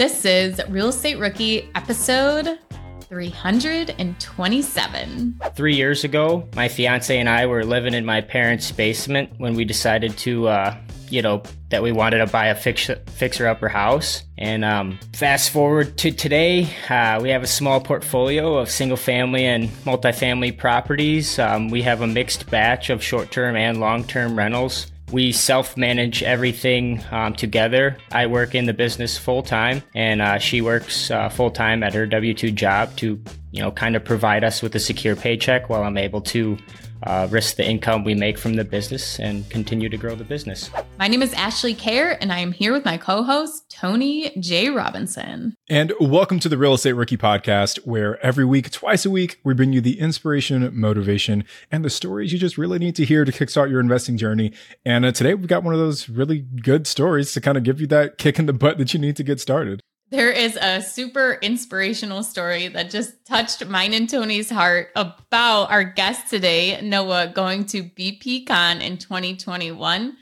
This is Real Estate Rookie episode 327. Three years ago, my fiance and I were living in my parents' basement when we decided to, uh, you know, that we wanted to buy a fix- fixer upper house. And um, fast forward to today, uh, we have a small portfolio of single family and multifamily properties. Um, we have a mixed batch of short term and long term rentals. We self manage everything um, together. I work in the business full time, and uh, she works uh, full time at her W 2 job to, you know, kind of provide us with a secure paycheck while I'm able to uh, risk the income we make from the business and continue to grow the business. My name is Ashley Kehr, and I am here with my co host, Tony J. Robinson. And welcome to the Real Estate Rookie Podcast, where every week, twice a week, we bring you the inspiration, motivation, and the stories you just really need to hear to kickstart your investing journey. And uh, today, we've got one of those really good stories to kind of give you that kick in the butt that you need to get started. There is a super inspirational story that just touched mine and Tony's heart about our guest today, Noah, going to BPCon in 2021.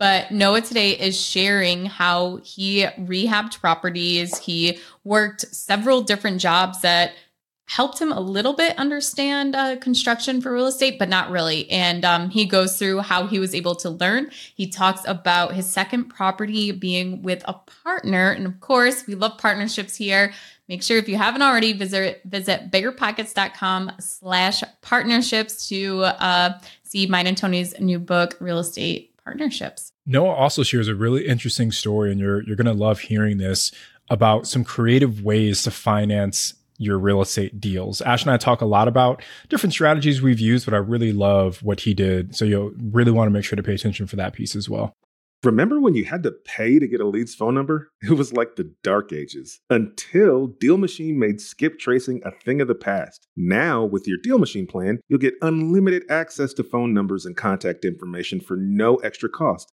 But Noah today is sharing how he rehabbed properties. He worked several different jobs that helped him a little bit understand uh, construction for real estate, but not really. And um, he goes through how he was able to learn. He talks about his second property being with a partner. And of course, we love partnerships here. Make sure if you haven't already, visit visit biggerpockets.com slash partnerships to uh, see mine and Tony's new book, Real Estate Partnerships. Noah also shares a really interesting story, and you're you're gonna love hearing this about some creative ways to finance your real estate deals. Ash and I talk a lot about different strategies we've used, but I really love what he did. So you'll really want to make sure to pay attention for that piece as well. Remember when you had to pay to get a lead's phone number? It was like the dark ages until Deal Machine made skip tracing a thing of the past. Now, with your Deal Machine plan, you'll get unlimited access to phone numbers and contact information for no extra cost.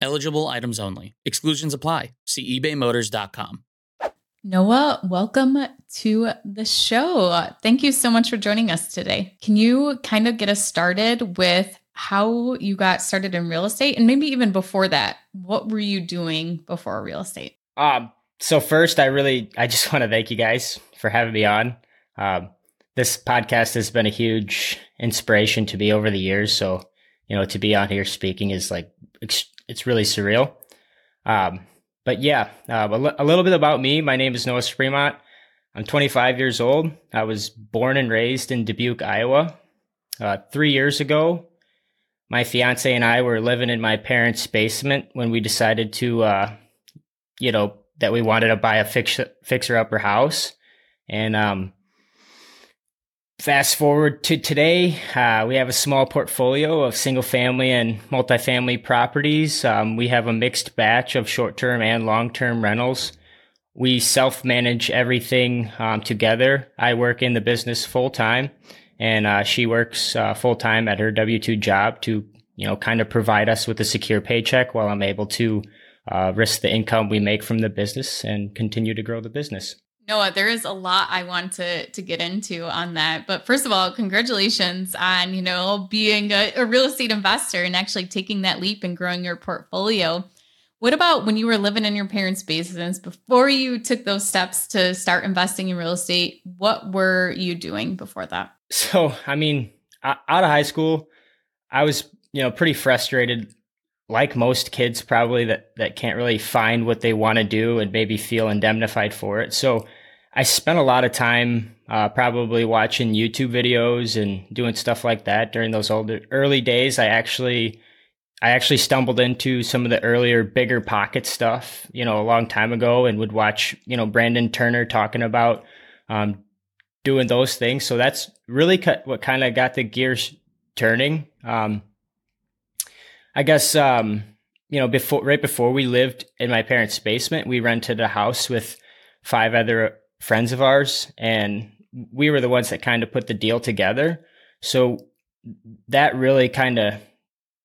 Eligible items only. Exclusions apply. See ebaymotors.com. Noah, welcome to the show. Thank you so much for joining us today. Can you kind of get us started with how you got started in real estate and maybe even before that? What were you doing before real estate? Um, so first, I really, I just want to thank you guys for having me on. Um, this podcast has been a huge inspiration to me over the years. So, you know, to be on here speaking is like, it's really surreal. Um, but yeah, uh, a, l- a little bit about me. My name is Noah Sprimont. I'm 25 years old. I was born and raised in Dubuque, Iowa. Uh, three years ago, my fiance and I were living in my parents' basement when we decided to, uh, you know, that we wanted to buy a fix- fixer upper house. And um, fast forward to today, uh, we have a small portfolio of single family and multifamily properties. Um, we have a mixed batch of short term and long term rentals. We self manage everything um, together. I work in the business full time, and uh, she works uh, full time at her W two job to you know kind of provide us with a secure paycheck while I'm able to uh, risk the income we make from the business and continue to grow the business. Noah, there is a lot I want to to get into on that. But first of all, congratulations on, you know, being a, a, real estate investor and actually taking that leap and growing your portfolio. What about when you were living in your parents' basements before you took those steps to start investing in real estate? What were you doing before that? So, I mean, out of high school, I was, you know, pretty frustrated like most kids probably that that can't really find what they want to do and maybe feel indemnified for it. So I spent a lot of time uh, probably watching YouTube videos and doing stuff like that during those older early days. I actually I actually stumbled into some of the earlier bigger pocket stuff, you know, a long time ago and would watch, you know, Brandon Turner talking about um, doing those things. So that's really what kind of got the gears turning. Um, I guess um, you know before right before we lived in my parents' basement, we rented a house with five other friends of ours, and we were the ones that kind of put the deal together. So that really kind of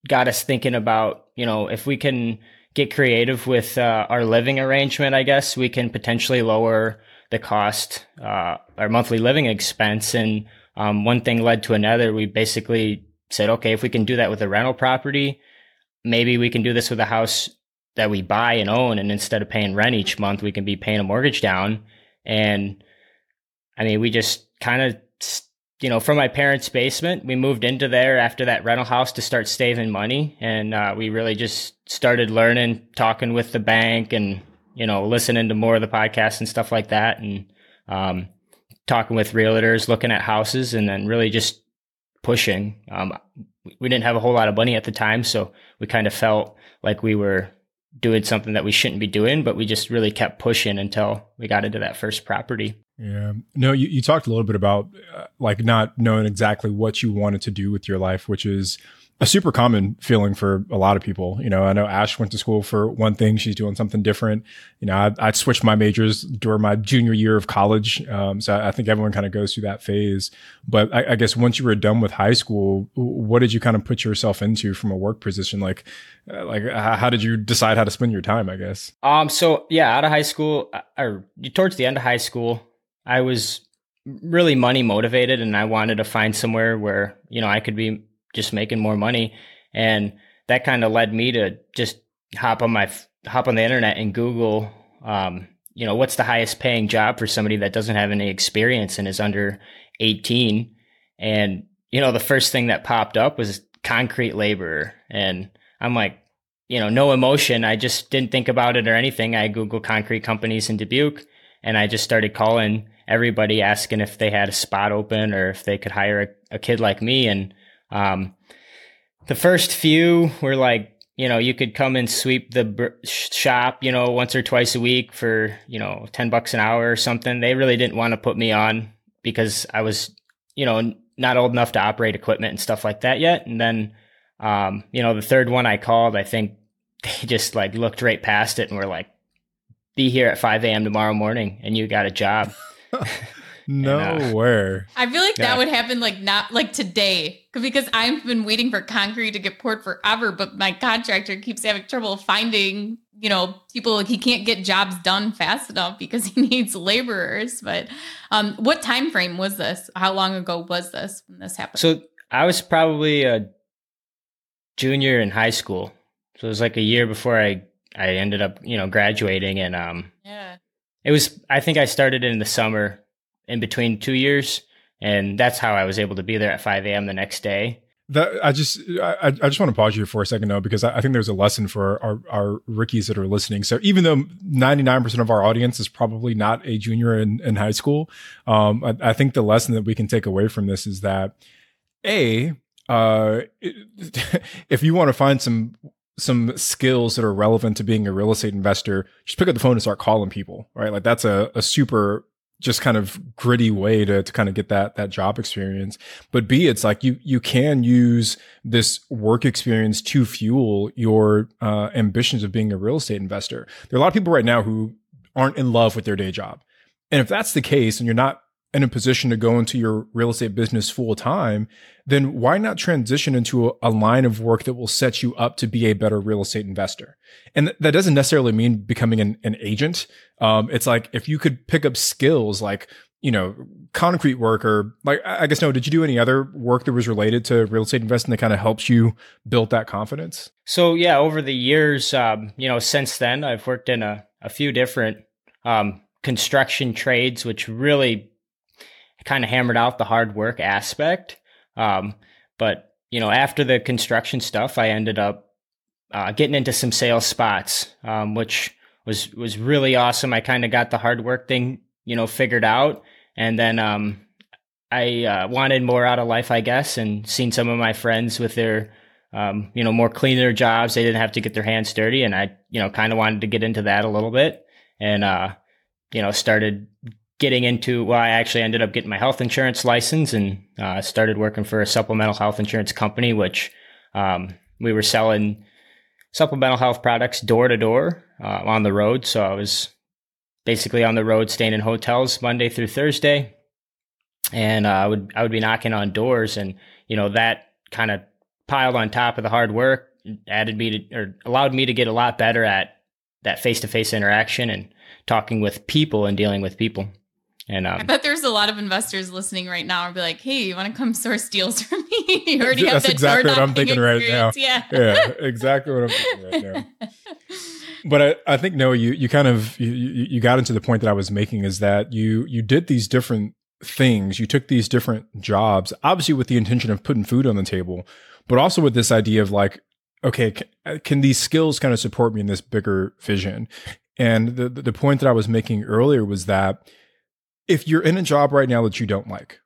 got us thinking about you know if we can get creative with uh, our living arrangement, I guess we can potentially lower the cost, uh, our monthly living expense. And um, one thing led to another. We basically said, okay, if we can do that with a rental property, maybe we can do this with a house that we buy and own and instead of paying rent each month we can be paying a mortgage down and i mean we just kind of you know from my parents basement we moved into there after that rental house to start saving money. And uh, we really just started learning talking with the bank and you know listening to more of the podcasts and stuff like that. And um, talking with realtors looking at houses and then really just pushing. Um, we didn't have a whole lot of money at the time, so we kind of felt like we were doing something that we shouldn't be doing, but we just really kept pushing until we got into that first property. Yeah. No, you, you talked a little bit about uh, like not knowing exactly what you wanted to do with your life, which is a super common feeling for a lot of people. You know, I know Ash went to school for one thing. She's doing something different. You know, I, I switched my majors during my junior year of college. Um, so I think everyone kind of goes through that phase. But I, I, guess once you were done with high school, what did you kind of put yourself into from a work position? Like, uh, like how did you decide how to spend your time? I guess. Um. So yeah, out of high school, uh, or towards the end of high school, I was really money motivated, and I wanted to find somewhere where you know I could be just making more money. And that kind of led me to just hop on my hop on the internet and Google, um, you know, what's the highest paying job for somebody that doesn't have any experience and is under 18. And, you know, the first thing that popped up was concrete laborer. And I'm like, you know, no emotion. I just didn't think about it or anything. I Googled concrete companies in Dubuque and I just started calling everybody asking if they had a spot open or if they could hire a, a kid like me. And um, the first few were like, you know, you could come and sweep the shop, you know, once or twice a week for, you know, 10 bucks an hour or something. They really didn't want to put me on because I was, you know, not old enough to operate equipment and stuff like that yet. And then, um, you know, the third one I called, I think they just like looked right past it and were like, be here at 5 a.m. tomorrow morning and you got a job. Nowhere. Uh, I feel like yeah. that would happen like not like today because I've been waiting for concrete to get poured forever, but my contractor keeps having trouble finding, you know, people like he can't get jobs done fast enough because he needs laborers. But um what time frame was this? How long ago was this when this happened? So I was probably a junior in high school. So it was like a year before I I ended up, you know, graduating and um Yeah. It was I think I started in the summer in between two years. and that's how I was able to be there at 5 a.m. the next day. That I just I, I just want to pause you for a second though because I, I think there's a lesson for our, our rookies that are listening. So even though 99% of our audience is probably not a junior in, in high school, um, I, I think the lesson that we can take away from this is that a uh, if you want to find some some skills that are relevant to being a real estate investor, just pick up the phone and start calling people, right? Like that's a, a super just kind of gritty way to, to kind of get that that job experience. But B, it's like you you can use this work experience to fuel your uh, ambitions of being a real estate investor. There are a lot of people right now who aren't in love with their day job, and if that's the case, and you're not in a position to go into your real estate business full time, then why not transition into a, a, line of work that will set you up to be a better real estate investor? And th- that doesn't necessarily mean becoming an, an agent. Um, it's like if you could pick up skills like, you know, concrete work or like, I guess, Noah, did you do any other work that was related to real estate investing that kind of helps you build that confidence? So, yeah, over the years, um, you know, since then, I've worked in a, a few different um, construction trades, which really kind of hammered out the hard work aspect. Um, but you know, after the construction stuff, I ended up uh, getting into some sales spots, um, which was was really awesome. I kind of got the hard work thing, you know, figured out, and then um, I uh, wanted more out of life, I guess, and seen some of my friends with their um, you know, more cleaner jobs. They didn't have to get their hands dirty. And I, you know, kind of wanted to get into that a little bit and, uh, you know, started getting into well i actually ended up getting my health insurance license and uh, started working for a supplemental health insurance company which um, we were selling supplemental health products door to door uh, on the road. So i was basically on the road staying in hotels monday through thursday. And uh, i would i would be knocking on doors and you know that kind of piled on top of the hard work added me to or allowed me to get a lot better at that face-to-face interaction and talking with people and dealing with people and um, I bet there's a lot of investors listening right now and be like, "Hey, you want to come source deals for me? you already That's have that exactly what I'm thinking experience. right now." Yeah, yeah, exactly what I'm thinking right now. But I, I think no, you you kind of you, you got into the point that I was making is that you you did these different things. You took these different jobs, obviously with the intention of putting food on the table, but also with this idea of like, okay, can, can these skills kind of support me in this bigger vision? And the the point that I was making earlier was that if you're in a job right now that you don't like,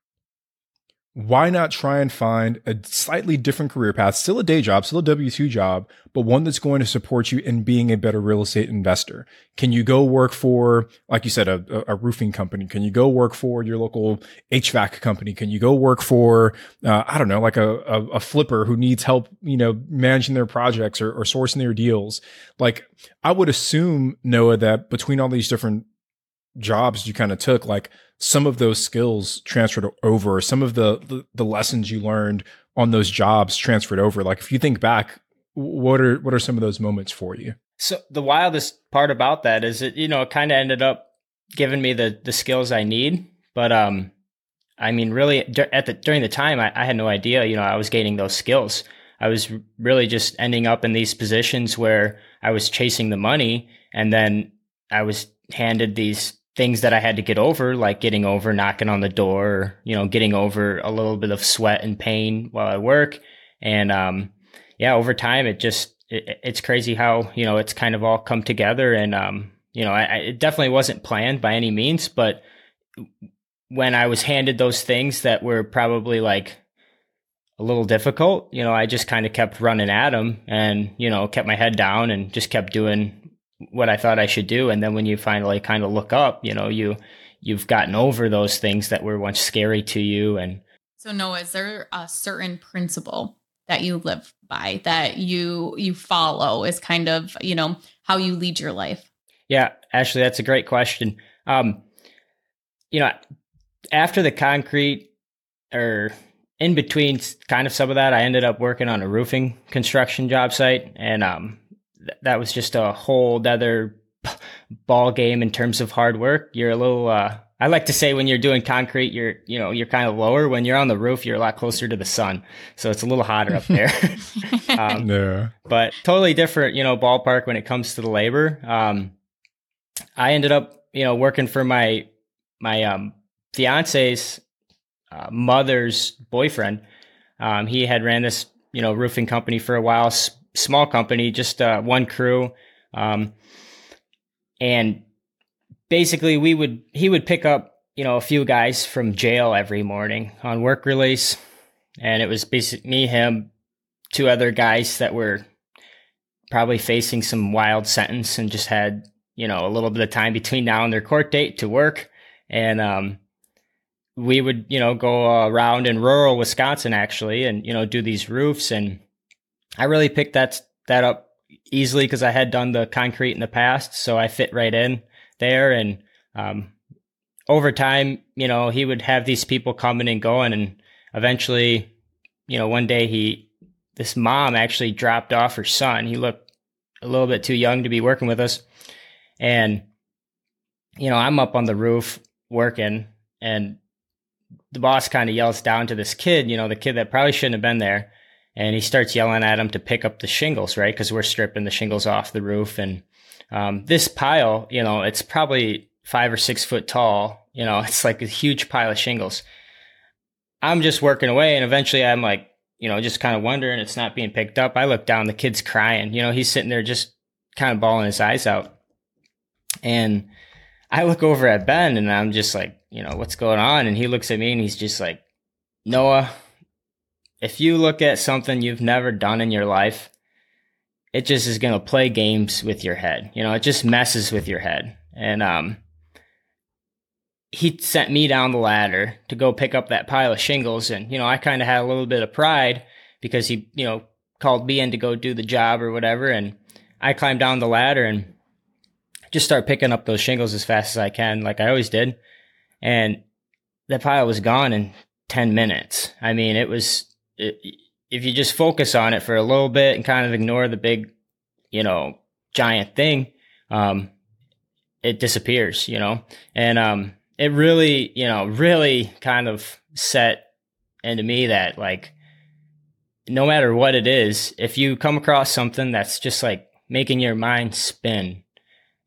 why not try and find a slightly different career path, still a day job, still a W 2 job, but one that's going to support you in being a better real estate investor? Can you go work for, like you said, a, a roofing company? Can you go work for your local HVAC company? Can you go work for, uh, I don't know, like a, a, a, flipper who needs help, you know, managing their projects or, or sourcing their deals? Like, I would assume, Noah, that between all these different jobs you kind of took, like some of those skills transferred over, some of the, the, the lessons you learned on those jobs transferred over. Like if you think back, what are what are some of those moments for you? So the wildest part about that is it you know it kind of ended up giving me the the skills I need, but um, I mean really at the during the time I, I had no idea you know I was gaining those skills. I was really just ending up in these positions where I was chasing the money, and then I was handed these things that I had to get over, like getting over knocking on the door, you know, getting over a little bit of sweat and pain while I work. And, um, yeah, over time, it just, it, it's crazy how, you know, it's kind of all come together. And, um, you know, I, I, it definitely wasn't planned by any means, but when I was handed those things that were probably like a little difficult, you know, I just kind of kept running at them and, you know, kept my head down and just kept doing what I thought I should do. And then when you finally kind of look up, you know, you you've gotten over those things that were once scary to you. And so, Noah, is there a certain principle that you live by that you you follow? Is kind of you know how you lead your life. Yeah, Ashley, that's a great question. Um, you know, after the concrete or in between kind of some of that, I ended up working on a roofing construction job site and um that was just a whole other ball game in terms of hard work. You're a little, uh, I like to say when you're doing concrete, you're, you know, you're kind of lower. When you're on the roof, you're a lot closer to the sun. So it's a little hotter up there. um, yeah. But totally different, you know, ballpark when it comes to the labor. Um, I ended up, you know, working for my, my, um, fiance's uh, mother's boyfriend. Um, he had ran this, you know, roofing company for a while, s- small company, just uh, one crew. Um, and basically, we would he would pick up, you know, a few guys from jail every morning on work release, and it was basically me, him, two other guys that were probably facing some wild sentence and just had you know a little bit of time between now and their court date to work and um, we would you know go around in rural wisconsin actually and you know do these roofs and i really picked that that up easily because i had done the concrete in the past so i fit right in there and um, over time you know he would have these people coming and going and eventually you know one day he this mom actually dropped off her son. He looked a little bit too young to be working with us. And, you know, I'm up on the roof working, and the boss kind of yells down to this kid, you know, the kid that probably shouldn't have been there. And he starts yelling at him to pick up the shingles, right? Because we're stripping the shingles off the roof. And um, this pile, you know, it's probably five or six foot tall. You know, it's like a huge pile of shingles. I'm just working away, and eventually I'm like, you know, just kind of wondering it's not being picked up. I look down, the kid's crying. You know, he's sitting there just kind of bawling his eyes out. And I look over at Ben and I'm just like, you know, what's going on? And he looks at me and he's just like, Noah, if you look at something you've never done in your life, it just is going to play games with your head. You know, it just messes with your head. And, um, he sent me down the ladder to go pick up that pile of shingles. And, you know, I kind of had a little bit of pride because he, you know, called me in to go do the job or whatever. And I climbed down the ladder and just start picking up those shingles as fast as I can, like I always did. And that pile was gone in 10 minutes. I mean, it was, if you just focus on it for a little bit and kind of ignore the big, you know, giant thing, um, it disappears, you know? And, um, it really, you know, really kind of set into me that like no matter what it is, if you come across something that's just like making your mind spin,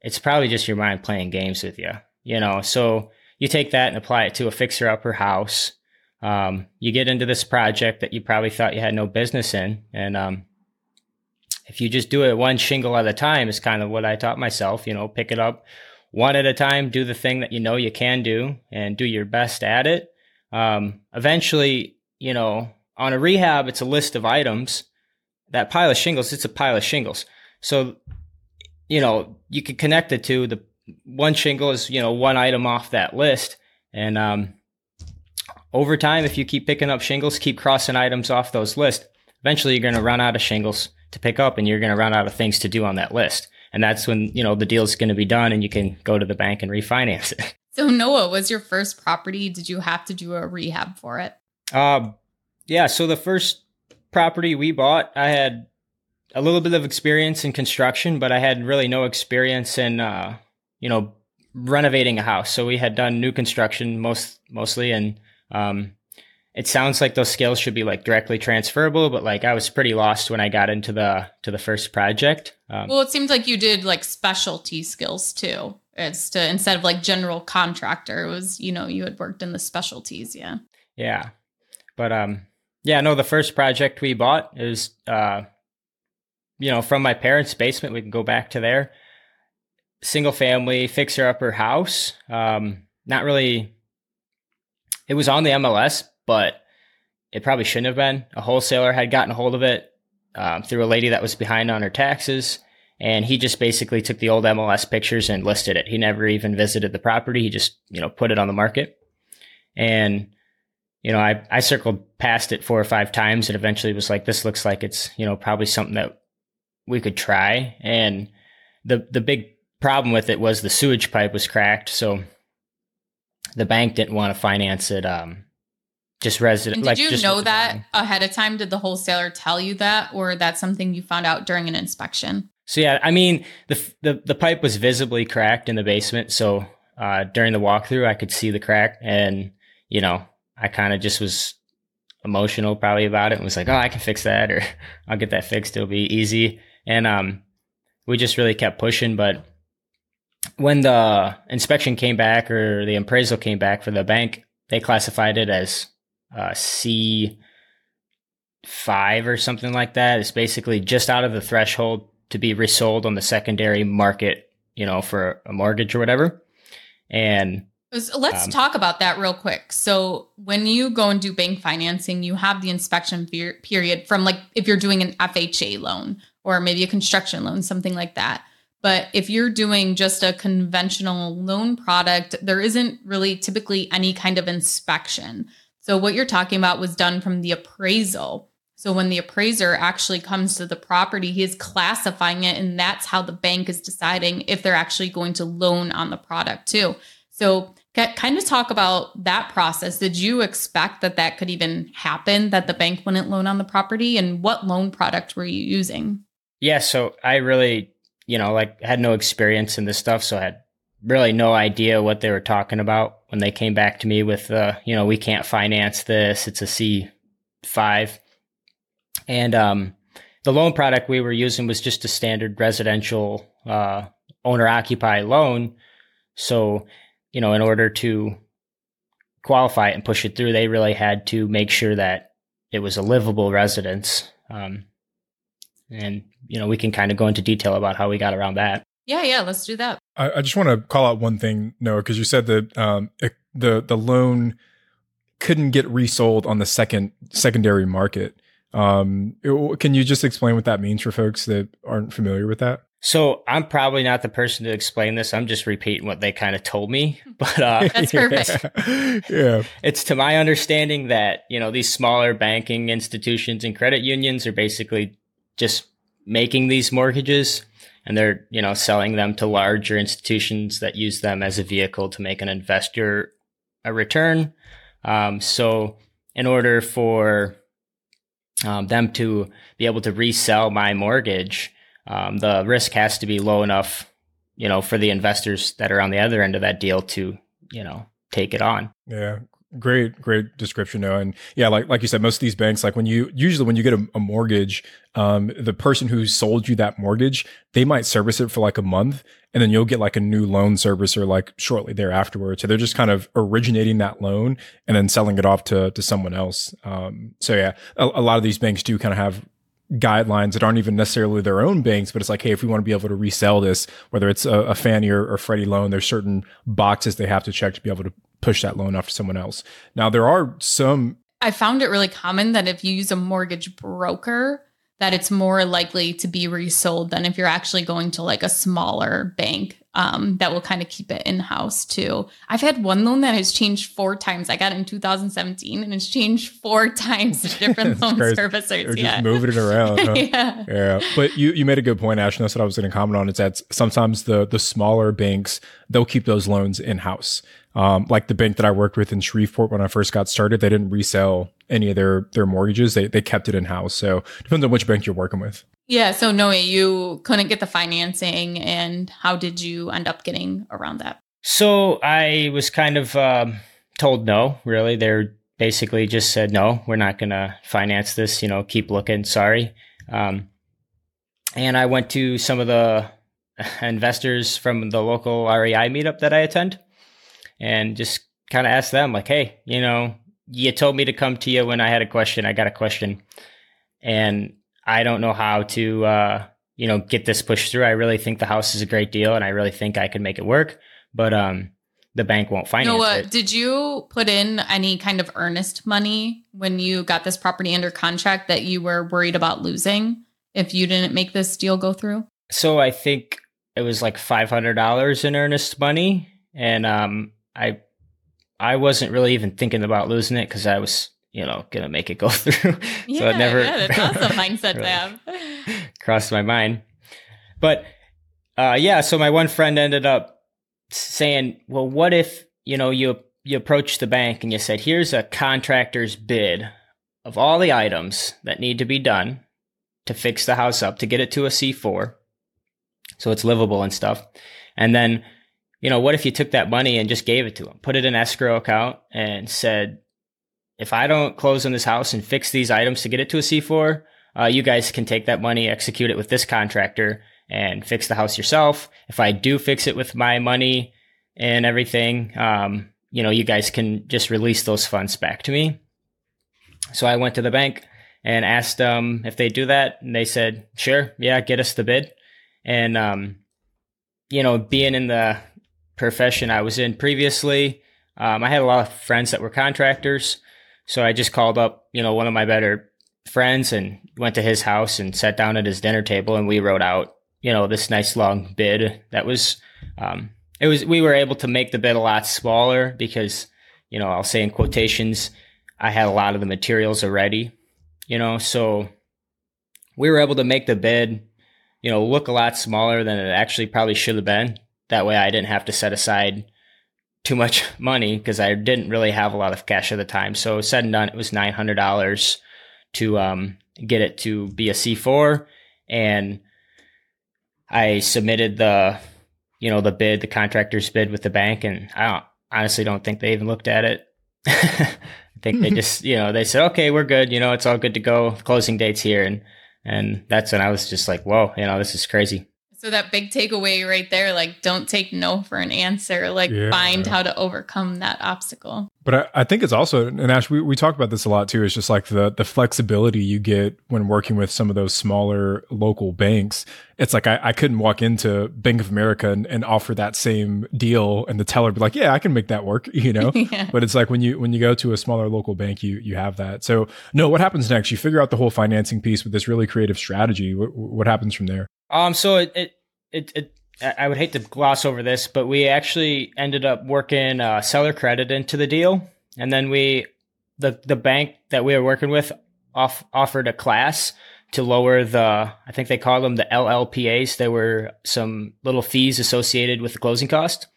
it's probably just your mind playing games with you, you know. So you take that and apply it to a fixer upper house. Um, you get into this project that you probably thought you had no business in, and um, if you just do it one shingle at a time, is kind of what I taught myself. You know, pick it up one at a time, do the thing that you know you can do and do your best at it. Um, eventually, you know, on a rehab, it's a list of items. That pile of shingles, it's a pile of shingles. So, you know, you can connect it to the one shingle is, you know, one item off that list. And um, over time, if you keep picking up shingles, keep crossing items off those lists, eventually you're going to run out of shingles to pick up and you're going to run out of things to do on that list. And that's when you know the deal's going to be done and you can go to the bank and refinance it. So noah was your first property did you have to do a rehab for it? Um yeah so the first property we bought i had a little bit of experience in construction but i had really no experience in uh you know renovating a house. So we had done new construction most mostly and um it sounds like those skills should be like directly transferable but like i was pretty lost when i got into the to the first project. Um, well it seemed like you did like specialty skills too. It's to instead of like general contractor it was you know you had worked in the specialties yeah. Yeah. But um yeah no the first project we bought is uh you know from my parents basement. We can go back to there. Single family fixer upper house. Um not really it was on the mls but it probably shouldn't have been. A wholesaler had gotten a hold of it um, through a lady that was behind on her taxes, and he just basically took the old MLS pictures and listed it. He never even visited the property. He just you know put it on the market, and you know I I circled past it four or five times, and eventually was like, this looks like it's you know probably something that we could try. And the the big problem with it was the sewage pipe was cracked, so the bank didn't want to finance it. Um, just resident. Did like, you know that ahead of time? Did the wholesaler tell you that, or that's something you found out during an inspection? So yeah, I mean the the the pipe was visibly cracked in the basement. So uh, during the walkthrough, I could see the crack, and you know, I kind of just was emotional probably about it, and was like, "Oh, I can fix that, or I'll get that fixed. It'll be easy." And um, we just really kept pushing. But when the inspection came back or the appraisal came back for the bank, they classified it as uh, C five or something like that. It's basically just out of the threshold to be resold on the secondary market, you know, for a mortgage or whatever. And let's um, talk about that real quick. So, when you go and do bank financing, you have the inspection period from like if you're doing an FHA loan or maybe a construction loan, something like that. But if you're doing just a conventional loan product, there isn't really typically any kind of inspection. So, what you're talking about was done from the appraisal. So, when the appraiser actually comes to the property, he is classifying it, and that's how the bank is deciding if they're actually going to loan on the product, too. So, kind of talk about that process. Did you expect that that could even happen, that the bank wouldn't loan on the property? And what loan product were you using? Yeah, so I really, you know, like had no experience in this stuff, so I had really no idea what they were talking about when they came back to me with, uh, you know, we can't finance this. It's a C five, and um, the loan product we were using was just a standard residential uh, owner occupy loan. So you know, in order to qualify it and push it through, they really had to make sure that it was a livable residence. Um, and you know, we can kind of go into detail about how we got around that. Yeah, yeah, let's do that. I, I just want to call out one thing, Noah, because you said that um, it, the the loan couldn't get resold on the second secondary market. Um, it, can you just explain what that means for folks that aren't familiar with that? So I'm probably not the person to explain this. I'm just repeating what they kind of told me. But uh, that's perfect. yeah, it's to my understanding that you know these smaller banking institutions and credit unions are basically just making these mortgages, and they're you know selling them to larger institutions that use them as a vehicle to make an investor a return. Um, so in order for um, them to be able to resell my mortgage um, the risk has to be low enough, you know, for the investors that are on the other end of that deal to, you know, take it on. Yeah. Great, great description, Noah. And yeah, like like you said, most of these banks, like when you usually when you get a, a mortgage, um, the person who sold you that mortgage, they might service it for like a month, and then you'll get like a new loan servicer like shortly thereafter. So they're just kind of originating that loan and then selling it off to to someone else. Um, so yeah, a, a lot of these banks do kind of have guidelines that aren't even necessarily their own banks, but it's like, hey, if we want to be able to resell this, whether it's a, a Fannie or, or Freddie loan, there's certain boxes they have to check to be able to push that loan off to someone else. Now, there are some. I found it really common that if you use a mortgage broker, that it's more likely to be resold than if you're actually going to like a smaller bank um, that will kind of keep it in house too. I've had one loan that has changed four times. I got in 2017 and it's changed four times to different loan crazy. servicers. Or yeah. just moving it around. Huh? yeah. Yeah. But you, you made a good point, Ash. And that's what I was going to comment on is that sometimes the, the smaller banks, they'll keep those loans in house. Um, like the bank that I worked with in Shreveport when I first got started, they didn't resell any of their their mortgages. They they kept it in house. So depends on which bank you're working with. Yeah. So Noah, you couldn't get the financing, and how did you end up getting around that? So I was kind of um, told no. Really, they're basically just said no. We're not going to finance this. You know, keep looking. Sorry. Um, and I went to some of the investors from the local REI meetup that I attend, and just kind of ask them like, "Hey, you know, you told me to come to you when I had a question. I got a question, and I don't know how to, uh, you know, get this pushed through. I really think the house is a great deal, and I really think I can make it work. But um, the bank won't finance Noah, it. Did you put in any kind of earnest money when you got this property under contract that you were worried about losing if you didn't make this deal go through? So I think it was like five hundred dollars in earnest money, and um, I I wasn't really even thinking about losing it because I was you know, gonna make it go through. Yeah, so it never yeah, that's awesome mindset to have. crossed my mind. But uh, yeah, so my one friend ended up saying, "Well, what if you know you you approach the bank and you said, here's a contractor's bid of all the items that need to be done to fix the house up to get it to a C4, so it's livable and stuff, and then." You know, what if you took that money and just gave it to them, put it in escrow account and said, if I don't close on this house and fix these items to get it to a C4, uh, you guys can take that money, execute it with this contractor, and fix the house yourself. If I do fix it with my money and everything, um, you know, you guys can just release those funds back to me. So I went to the bank and asked them if they do that, and they said, "Sure, yeah, get us the bid." And um, you know, being in the profession I was in previously, um, I had a lot of friends that were contractors, so I just called up, you know, one of my better friends and went to his house and sat down at his dinner table, and we wrote out, you know, this nice long bid that was. Um, it was we were able to make the bid a lot smaller because you know I'll say in quotations I had a lot of the materials already you know so we were able to make the bid you know look a lot smaller than it actually probably should have been that way I didn't have to set aside too much money because I didn't really have a lot of cash at the time so said and done it was $900 to um, get it to be a C4 and I submitted the you know, the bid, the contractor's bid with the bank. And I don't, honestly don't think they even looked at it. I think they just, you know, they said, okay, we're good. You know, it's all good to go. Closing dates here. And, and that's when I was just like, whoa, you know, this is crazy. So that big takeaway right there, like don't take no for an answer. Like Yeah. find how to overcome that obstacle. But I, I think it's also, and Ash, we, we talked about this a lot too. It's just like the the flexibility you get when working with some of those smaller local banks. It's like I, I couldn't walk into Bank of America and, and offer that same deal, and the teller be like, "Yeah, I can make that work," you know. yeah. But it's like when you when you go to a smaller local bank, you you have that. So Noah, what happens next? You figure out the whole financing piece with this really creative strategy. What, what happens from there? Um, so it, it, it, it, I would hate to gloss over this, but we actually ended up working uh, seller credit into the deal, and then we, the the bank that we were working with, off offered a class to lower the, I think they call them the LLPAs. There were some little fees associated with the closing cost.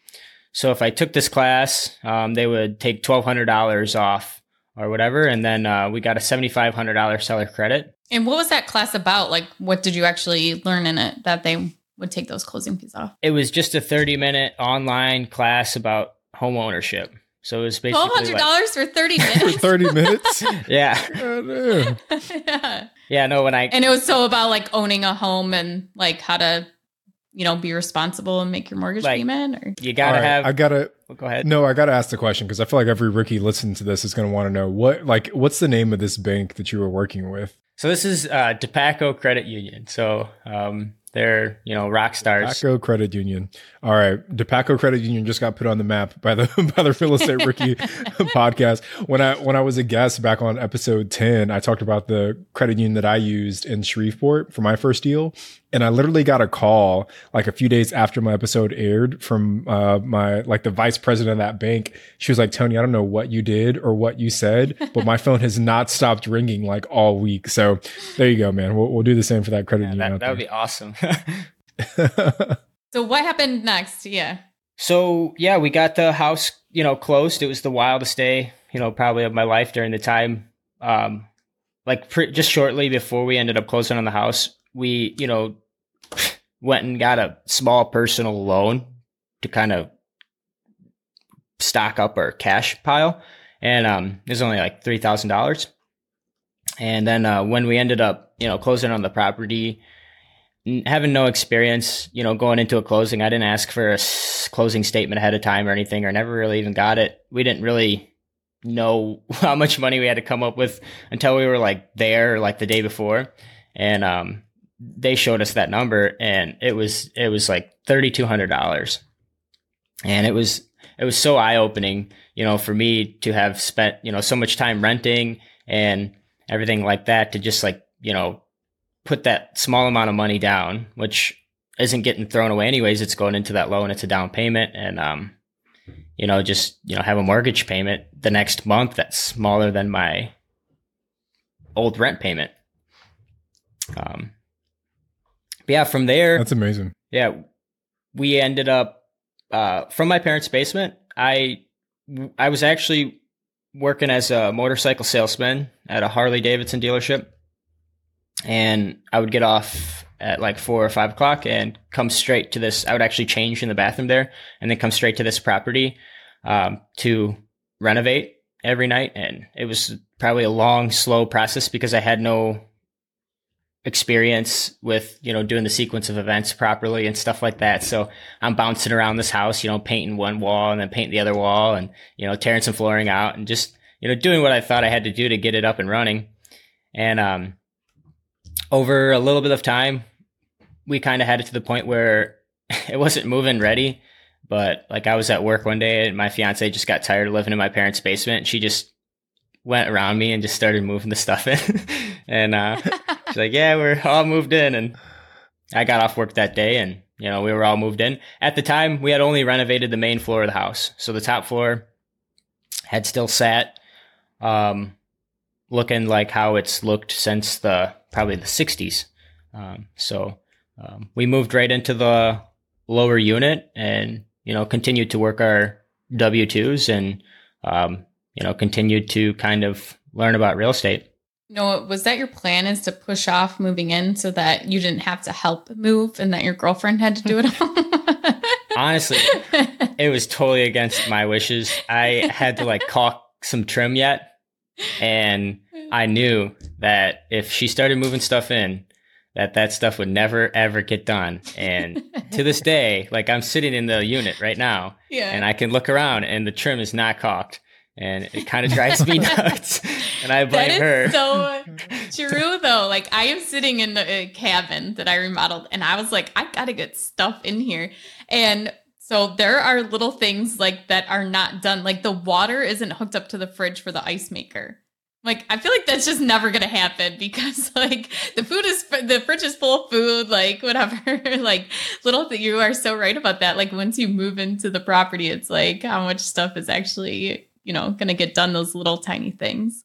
So if I took this class, um, they would take twelve hundred dollars off or whatever, and then uh, we got a seventy five hundred dollar seller credit. And what was that class about? Like what did you actually learn in it that they would take those closing fees off? it was just a 30 minute online class about home ownership. So it was basically Twelve hundred like, dollars for thirty minutes. For minutes. thirty minutes. yeah, Oh, no. yeah. yeah. No, when I And it was so about like owning a home and like how to, you know, be responsible and make your mortgage Like- payment or you gotta All right, have. I gotta oh, go ahead. No, I got to ask the question because I feel like every rookie listening to this is going to want to know what, like, what's the name of this bank that you were working with? So this is uh, Dupaco Credit Union. So um, they're you know rock stars. Dupaco Credit Union. All right, Dupaco Credit Union just got put on the map by the by the Real Estate Rookie podcast. When I when I was a guest back on episode ten, I talked about the credit union that I used in Shreveport for my first deal, and I literally got a call like a few days after my episode aired from uh, my like the vice president of that bank. She was like, "Tony, I don't know what you did or what you said, but my phone has not stopped ringing like all week." So there you go, man. We'll, we'll do the same for that credit Yeah, union. that that would be awesome. So what happened next? Yeah. So yeah, we got the house, you know, closed. It was the wildest day, you know, probably of my life during the time. Um, like pre- just shortly before we ended up closing on the house, we, you know, went and got a small personal loan to kind of stock up our cash pile, and um, it was only like three thousand dollars. And then uh, when we ended up, you know, closing on the property, having no experience, you know, going into a closing, I didn't ask for a closing statement ahead of time or anything, or never really even got it. We didn't really know how much money we had to come up with until we were like there, like the day before, and um, they showed us that number, and it was it was like thirty two hundred dollars, and it was it was so eye opening, you know, for me to have spent you know so much time renting and everything like that to just like you know put that small amount of money down, which isn't getting thrown away anyways. It's going into that loan. It's a down payment, and um, you know, just you know, have a mortgage payment the next month that's smaller than my old rent payment. Um, but yeah, from there, That's amazing. yeah, we ended up uh, from my parents' basement. I I was actually working as a motorcycle salesman at a Harley Davidson dealership, and I would get off at like four or five o'clock and come straight to this. I would actually change in the bathroom there, and then come straight to this property um, to renovate every night. And it was probably a long, slow process because I had no experience with you know doing the sequence of events properly and stuff like that so i'm bouncing around this house you know painting one wall and then painting the other wall and you know tearing some flooring out and just you know, doing what I thought I had to do to get it up and running. And um, over a little bit of time, we kind of had it to the point where it wasn't moving ready. But like I was at work one day and my fiance just got tired of living in my parents' basement. She just went around me and just started moving the stuff in. and uh, she's like, Yeah, we're all moved in. And I got off work that day and, you know, we were all moved in. At the time, we had only renovated the main floor of the house. So the top floor had still sat, um, looking like how it's looked since the probably the 60s. Um, so um, we moved right into the lower unit and, you know, continued to work our W 2s and, um, you know, continued to kind of learn about real estate. Noah, was that your plan is to push off moving in so that you didn't have to help move and that your girlfriend had to do it all? Honestly, it was totally against my wishes. I had to like caulk some trim yet. And mm. I knew that if she started moving stuff in, that that stuff would never ever get done. And to this day, like I'm sitting in the unit right now, yeah. and I can look around and the trim is not caulked and it kind of drives me nuts. and I blame her. So true though. Like I am sitting in the uh, cabin that I remodeled, and I was like, I gotta get stuff in here, and so there are little things like that are not done. Like the water isn't hooked up to the fridge for the ice maker. Like I feel like that's just never gonna happen because like the food is the fridge is full of food, like whatever. like little that you are so right about that. Like once you move into the property, it's like how much stuff is actually you know, going to get done those little tiny things.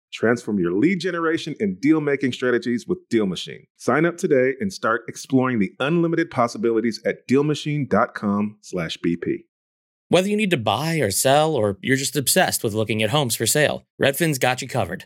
Transform your lead generation and deal making strategies with Deal Machine. Sign up today and start exploring the unlimited possibilities at dealmachine.com/bp. Whether you need to buy or sell, or you're just obsessed with looking at homes for sale, Redfin's got you covered.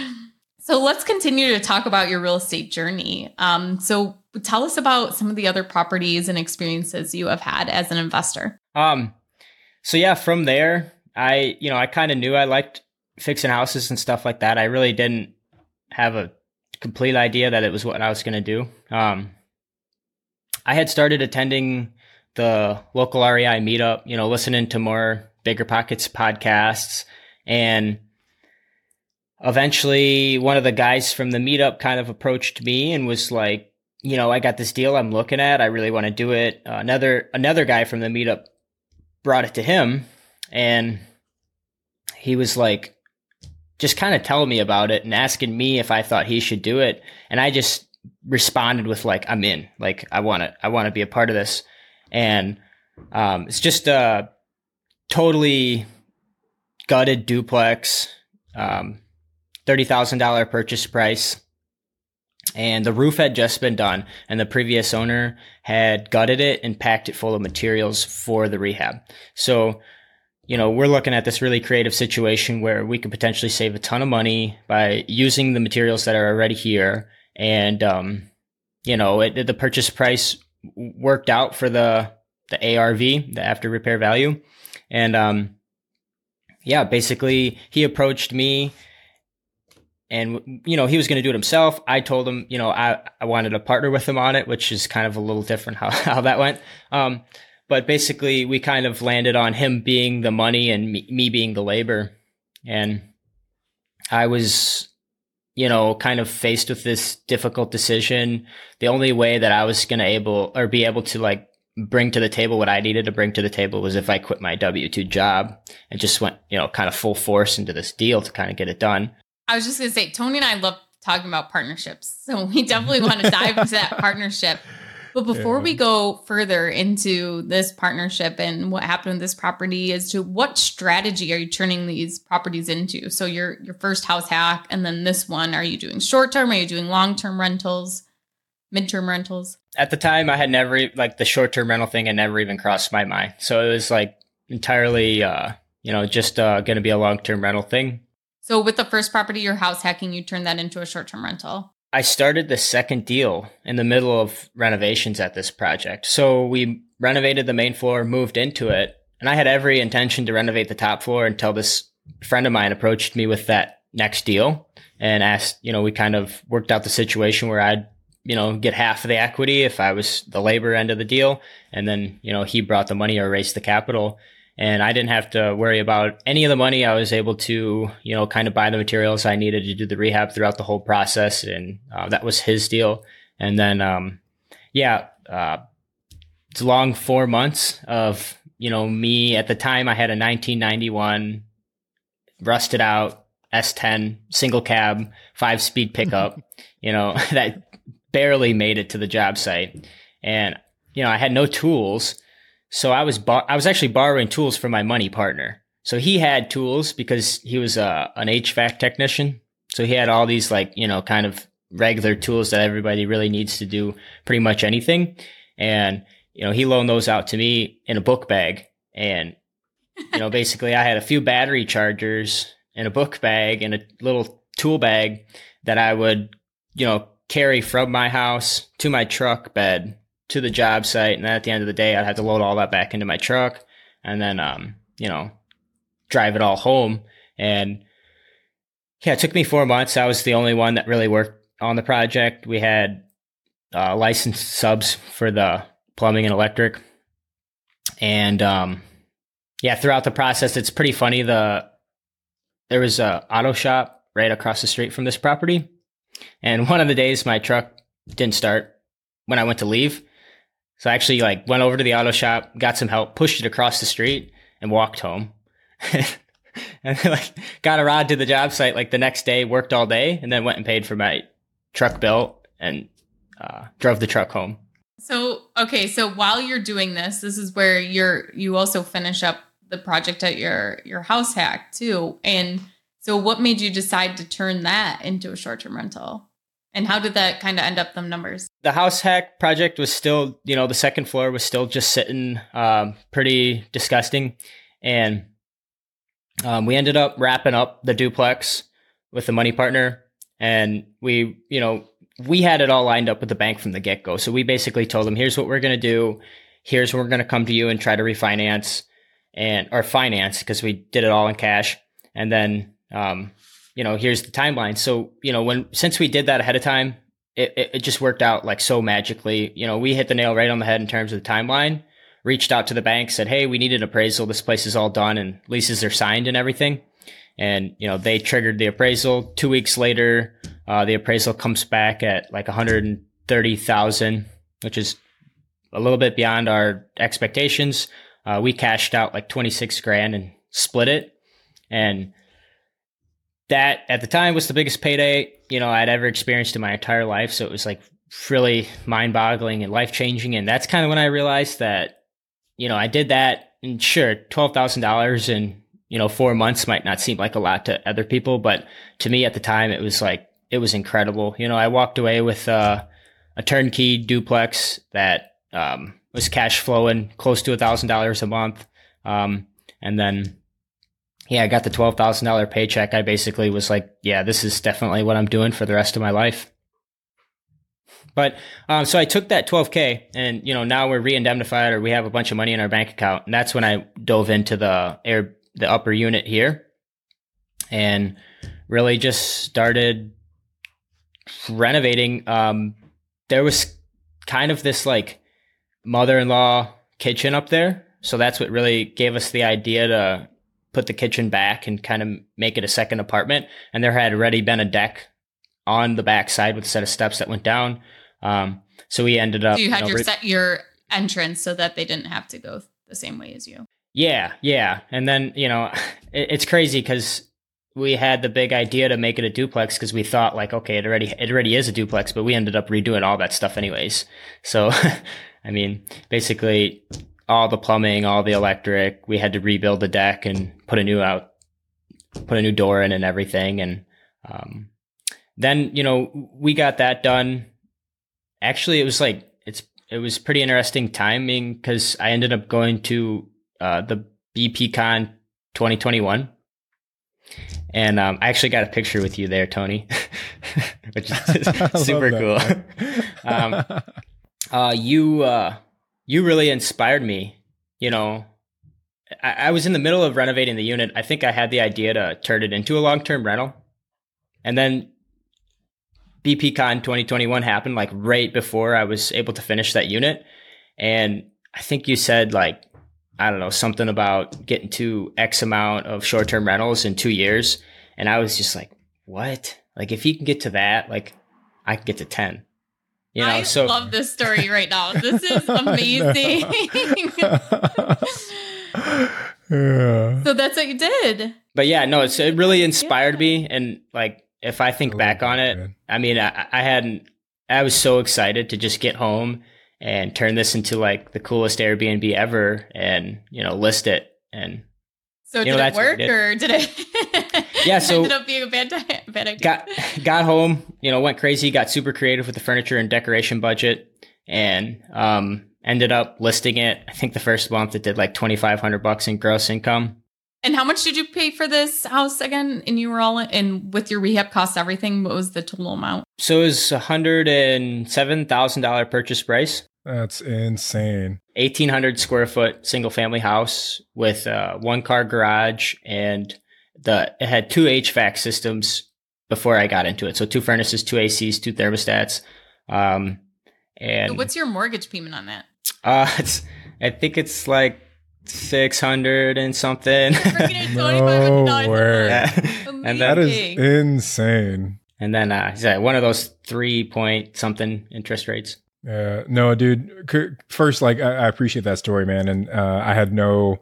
So let's continue to talk about your real estate journey. Um, so tell us about some of the other properties and experiences you have had as an investor. Um, so yeah, from there, I you know I kind of knew I liked fixing houses and stuff like that. I really didn't have a complete idea that it was what I was going to do. Um, I had started attending the local REI meetup, you know, listening to more Bigger Pockets podcasts, and eventually one of the guys from the meetup kind of approached me and was like, you know, I got this deal I'm looking at. I really want to do it. Uh, another another guy from the meetup brought it to him, and he was like, just kind of telling me about it and asking me if I thought he should do it, and I just responded with like, I'm in. Like, I want to. I want to be a part of this, and um, it's just a totally gutted duplex. Um, $30,000 purchase price. And the roof had just been done, and the previous owner had gutted it and packed it full of materials for the rehab. So, you know, we're looking at this really creative situation where we could potentially save a ton of money by using the materials that are already here. And, um, you know, it, the purchase price worked out for the, the ARV, the after repair value. And, um, yeah, basically he approached me and you know he was going to do it himself. I told him you know I, I wanted to partner with him on it which is kind of a little different how, how that went. Um, but basically we kind of landed on him being the money and me, me being the labor. And i was you know kind of faced with this difficult decision. The only way that i was going to able or be able to like bring to the table what i needed to bring to the table was if i quit my w2 job and just went you know kind of full force into this deal to kind of get it done I was just going to say, Tony and I love talking about partnerships. So we definitely want to dive into that partnership. But before yeah. we go further into this partnership and what happened with this property, as to what strategy are you turning these properties into? So your your first house hack, and then this one, are you doing short term? Are you doing long term rentals, midterm rentals? At the time, I had never like the short term rental thing had never even crossed my mind. So it was like entirely, uh, you know, just uh, going to be a long term rental thing. So with the first property, your house hacking, you turned that into a short term rental. I started the second deal in the middle of renovations at this project. So we renovated the main floor, moved into it, and I had every intention to renovate the top floor until this friend of mine approached me with that next deal and asked, you know, we kind of worked out the situation where I'd, you know, get half of the equity if I was the labor end of the deal. And then, you know, he brought the money or raised the capital and I didn't have to worry about any of the money. I was able to, you know, kind of buy the materials I needed to do the rehab throughout the whole process, and uh, that was his deal. And then, um, yeah, uh, it's long four months of you know me at the time. I had a 1991 rusted out S10 single cab five speed pickup, you know, that barely made it to the job site, and you know I had no tools so I was bar- I was actually borrowing tools from my money partner. So he had tools because he was uh, an HVAC technician. So he had all these like you know kind of regular tools that everybody really needs to do pretty much anything. And you know he loaned those out to me in a book bag. And you know basically I had a few battery chargers in a book bag and a little tool bag that I would you know carry from my house to my truck bed to the job site, and then at the end of the day, I'd have to load all that back into my truck, and then um, you know, drive it all home. And yeah, it took me four months. I was the only one that really worked on the project. We had uh, licensed subs for the plumbing and electric, and um, yeah, throughout the process, it's pretty funny. The there was a auto shop right across the street from this property, and one of the days my truck didn't start when I went to leave. So I actually like went over to the auto shop, got some help, pushed it across the street, and walked home. and like got a ride to the job site like the next day, worked all day, and then went and paid for my truck bill and uh, drove the truck home. So okay, so while you're doing this, this is where you're you also finish up the project at your your house hack too. And so what made you decide to turn that into a short-term rental? And how did that kind of end up them numbers? The house hack project was still, you know, the second floor was still just sitting um, pretty disgusting. And um, we ended up wrapping up the duplex with the money partner. and we, you know, we had it all lined up with the bank from the get go. So we basically told them, here's what we're going to do. Here's when we're going to come to you and try to refinance and or finance because we did it all in cash. And then, um, you know, here's the timeline. So, you know, when since we did that ahead of time, it, it, just worked out like so magically. You know, we hit the nail right on the head in terms of the timeline. Reached out to the bank, said, "Hey, we need an appraisal. This place is all done and leases are signed and everything." And you know, they triggered the appraisal. Two weeks later, uh, the appraisal comes back at like 130,000, which is a little bit beyond our expectations. Uh, we cashed out like 26 grand and split it. And that at the time was the biggest payday, you know, I'd ever experienced in my entire life. So it was like really mind boggling and life changing. And that's kind of when I realized that, you know, I did that and sure, $12,000 in, you know, four months might not seem like a lot to other people, but to me at the time, it was like, it was incredible. You know, I walked away with uh, a turnkey duplex that um, was cash flowing close to a thousand dollars a month. Um, and then, yeah, I got the twelve thousand dollar paycheck. I basically was like, yeah, this is definitely what I'm doing for the rest of my life. But um, so I took that 12k, and you know now we're re-indemnified, or we have a bunch of money in our bank account, and that's when I dove into the air, the upper unit here, and really just started renovating. Um, there was kind of this like mother-in-law kitchen up there. So that's what really gave us the idea to put the kitchen back and kind of make it a second apartment. And there had already been a deck on the back side with a set of steps that went down. Um, so we ended up. So you had you know, your re- set your entrance so that they didn't have to go the same way as you. Yeah, yeah. And then, you know, it, it's crazy because we had the big idea to make it a duplex because we thought like, okay, it already it already is a duplex, but we ended up redoing all that stuff anyways. So, I mean, basically all the plumbing, all the electric, we had to rebuild the deck and put a new out, put a new door in and everything. And um, then, you know, we got that done. Actually, it was like it's it was pretty interesting timing because I ended up going to uh, the BPCon 2021 and um, I actually got a picture with you there, Tony, which is super cool. um, uh, you uh, you really inspired me. You know, I, I, was in the middle of renovating the unit. I think I had the idea to turn it into a long term rental, and then BPCon 2021 happened like right before I was able to finish that unit, and I think you said like I don't know, something about getting to X amount of short term rentals in two years. And I was just like, what? Like, if you can get to that, like, I can get to 10. You know, I so love this story right now. This is amazing. yeah. so that's what you did. but yeah, no, it's, it really inspired me. And like, if I think I back on it, man. I mean, I, I hadn't, I was so excited to just get home and turn this into like the coolest Airbnb ever and, you know, list it. And So You did know, it that's what we work did. or did it? Yeah, so- ended up being a bad. Bad idea. got got home, you know, went crazy, got super creative with the furniture and decoration budget, and um, ended up listing it. I think the first month it did like twenty five hundred bucks in gross income. And how much did you pay for this house again? And you were all in, with your rehab costs, everything. What was the total amount? So it was a hundred and seven thousand dollar purchase price. That's insane. 1800 square foot single family house with uh, one car garage and the it had two HVAC systems before I got into it. So two furnaces, two ACs, two thermostats. Um, and what's your mortgage payment on that? Uh, it's, I think it's like 600 and something. No $2,500 a way. month. Yeah. and That then, is Amazing. insane. and then, uh, yeah, one of those three point something interest rates. Yeah, no, dude. First, like, I, I appreciate that story, man, and uh, I had no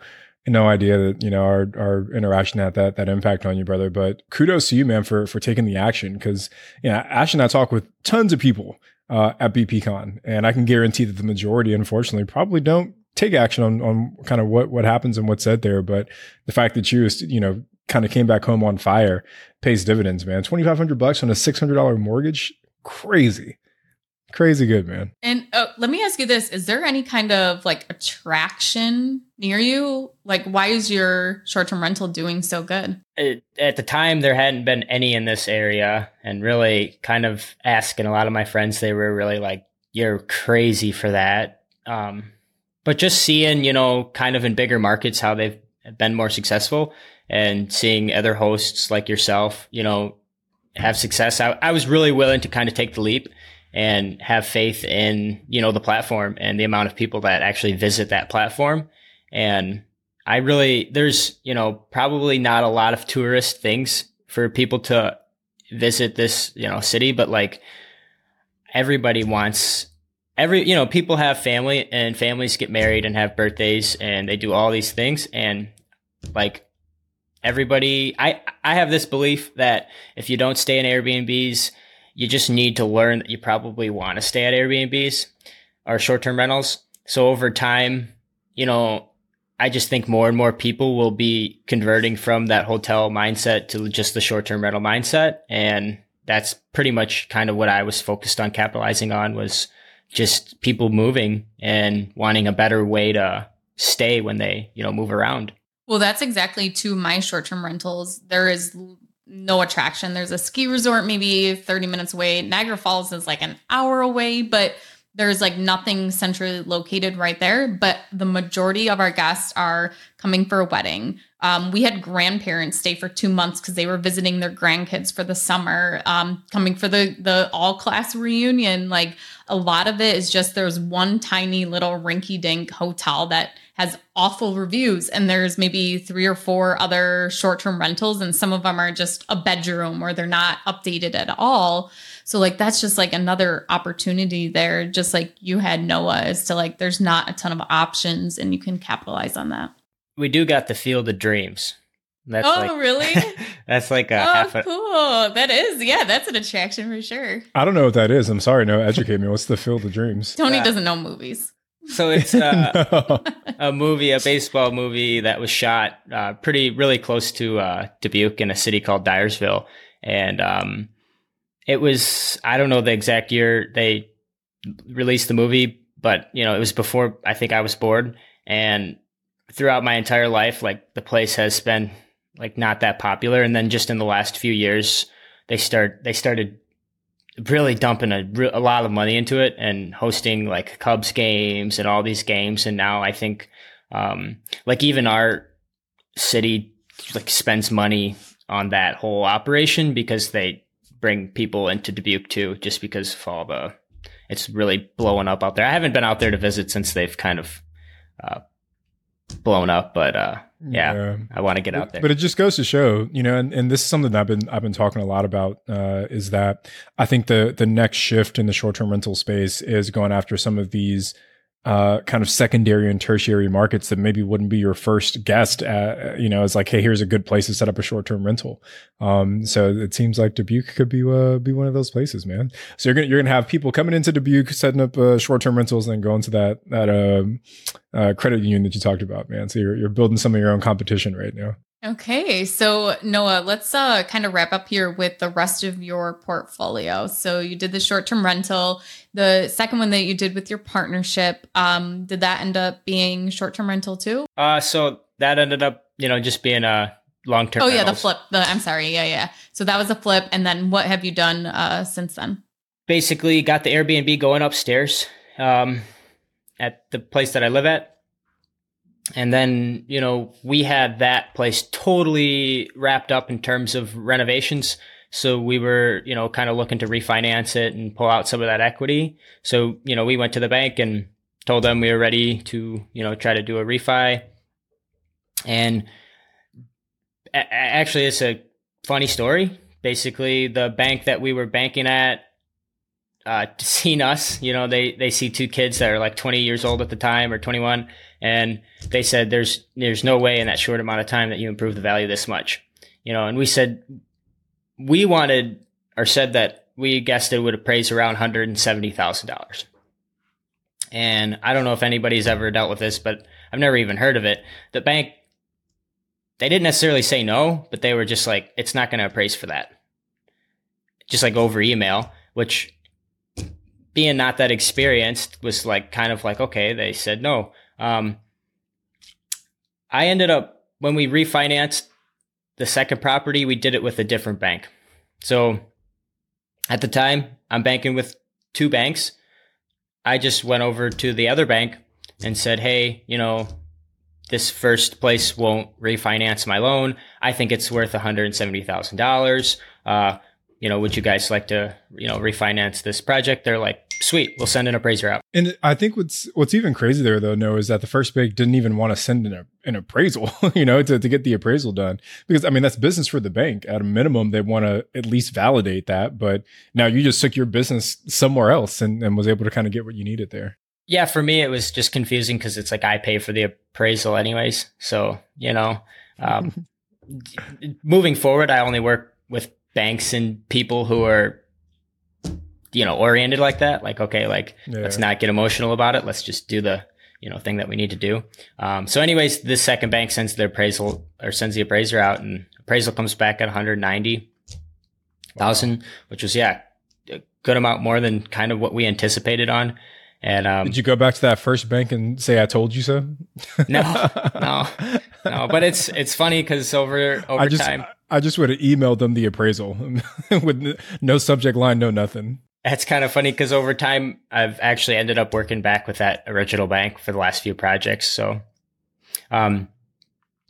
no idea that you know our our interaction had that that impact on you, brother. But kudos to you, man, for for taking the action because yeah, Ash and I talk with tons of people uh, at BPCon, and I can guarantee that the majority, unfortunately, probably don't take action on on kind of what what happens and what's said there. But the fact that you just, you know kind of came back home on fire pays dividends, man. Twenty five hundred bucks on a six hundred dollar mortgage, crazy. Crazy good, man. And uh, let me ask you this: Is there any kind of like attraction near you? Like, why is your short-term rental doing so good? It, at the time, there hadn't been any in this area, and really kind of asking a lot of my friends, they were really like, "You're crazy for that." Um, but just seeing, you know, kind of in bigger markets how they've been more successful, and seeing other hosts like yourself, you know, have success, I, I was really willing to kind of take the leap and have faith in you know the platform and the amount of people that actually visit that platform. And i really there's you know probably not a lot of tourist things for people to visit this you know city but like everybody wants every you know people have family and families get married and have birthdays and they do all these things. And like everybody i i have this belief that if you don't stay in airbnbs you just need to learn that you probably want to stay at Airbnbs or short term rentals. So over time, you know, I just think more and more people will be converting from that hotel mindset to just the short term rental mindset. And that's pretty much kind of what I was focused on capitalizing on was just people moving and wanting a better way to stay when they, you know, move around. Well, that's exactly to my short term rentals. There is no attraction. There's a ski resort maybe 30 minutes away. Niagara Falls is like an hour away, but there's like nothing centrally located right there. But the majority of our guests are coming for a wedding. Um, we had grandparents stay for two months because they were visiting their grandkids for the summer, um, coming for the the all class reunion. Like a lot of it is just there's one tiny little rinky dink hotel that has awful reviews and there's maybe three or four other short-term rentals and some of them are just a bedroom or they're not updated at all so like that's just like another opportunity there just like you had noah is to like there's not a ton of options and you can capitalize on that we do got the field of dreams that's oh, like, really? that's like a oh, half a- cool. That is, yeah, that's an attraction for sure. I don't know what that is. I'm sorry. No, educate me. What's the Field of Dreams? Tony uh, doesn't know movies. So it's uh, no. a movie, a baseball movie that was shot uh, pretty, really close to uh, Dubuque in a city called Dyersville, and um, it was I don't know the exact year they released the movie, but you know it was before I think I was born, and throughout my entire life, like the place has been like not that popular, and then just in the last few years, they start they started really dumping a, a lot of money into it and hosting like Cubs games and all these games. And now I think, um, like even our city like spends money on that whole operation because they bring people into Dubuque too, just because of all the, it's really blowing up out there. I haven't been out there to visit since they've kind of, uh, blown up, but, uh, yeah, yeah. I want to get out there. But it just goes to show, you know, and, and this is something that I've been I've been talking a lot about uh, is that I think the the next shift in the short term rental space is going after some of these uh, kind of secondary and tertiary markets that maybe wouldn't be your first guest. At, you know, it's like, hey, here's a good place to set up a short term rental. Um, so it seems like Dubuque could be uh, be one of those places, man. So you're gonna you're gonna have people coming into Dubuque, setting up uh, short term rentals, and then going to that that um, uh, credit union that you talked about, man. So you're you're building some of your own competition right now. Okay, so Noah, let's uh, kind of wrap up here with the rest of your portfolio. So you did the short-term rental, the second one that you did with your partnership. Um, did that end up being short-term rental too? Uh, so that ended up, you know, just being a long-term. Oh yeah, the flip. The I'm sorry, yeah, yeah. So that was a flip, and then what have you done uh, since then? Basically, got the Airbnb going upstairs um, at the place that I live at and then you know we had that place totally wrapped up in terms of renovations. So we were you know kind of looking to refinance it and pull out some of that equity. So you know we went to the bank and told them we were ready to you know try to do a refi. And a- actually it's a funny story. Basically the bank that we were banking at uh, seen us. You know they they see two kids that are like 20 years old at the time or 21 and they said there's there's no way in that short amount of time that you improve the value this much. You know and we said we wanted or said that we guessed it would appraise around $170,000 and I don't know if anybody's ever dealt with this but I've never even heard of it. The bank they didn't necessarily say no but they were just like it's not going to appraise for that. Just like over email which being not that experienced was like kind of like okay they said no um, i ended up when we refinanced the second property we did it with a different bank. So at the time i'm banking with two banks. I just went over to the other bank and said hey you know this first place won't refinance my loan. I think it's worth $170000 uh, you know, would you guys like to, you know, refinance this project? They're like, sweet, we'll send an appraiser out. And I think what's what's even crazy there though, Noah, is that the first bank didn't even want to send an, an appraisal, you know, to, to get the appraisal done. Because I mean that's business for the bank. At a minimum, they want to at least validate that. But now you just took your business somewhere else and, and was able to kind of get what you needed there. Yeah, for me it was just confusing because it's like I pay for the appraisal anyways. So, you know, um, moving forward, I only work with banks and people who are you know oriented like that like okay like yeah. let's not get emotional about it let's just do the you know thing that we need to do um, so anyways this second bank sends the appraisal or sends the appraiser out and appraisal comes back at 190000 wow. which was yeah a good amount more than kind of what we anticipated on and um, did you go back to that first bank and say I told you so? no, no, no. But it's it's funny because over over I just, time, I just would have emailed them the appraisal with no subject line, no nothing. That's kind of funny because over time, I've actually ended up working back with that original bank for the last few projects. So, um,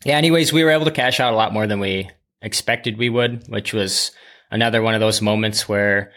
yeah. Anyways, we were able to cash out a lot more than we expected we would, which was another one of those moments where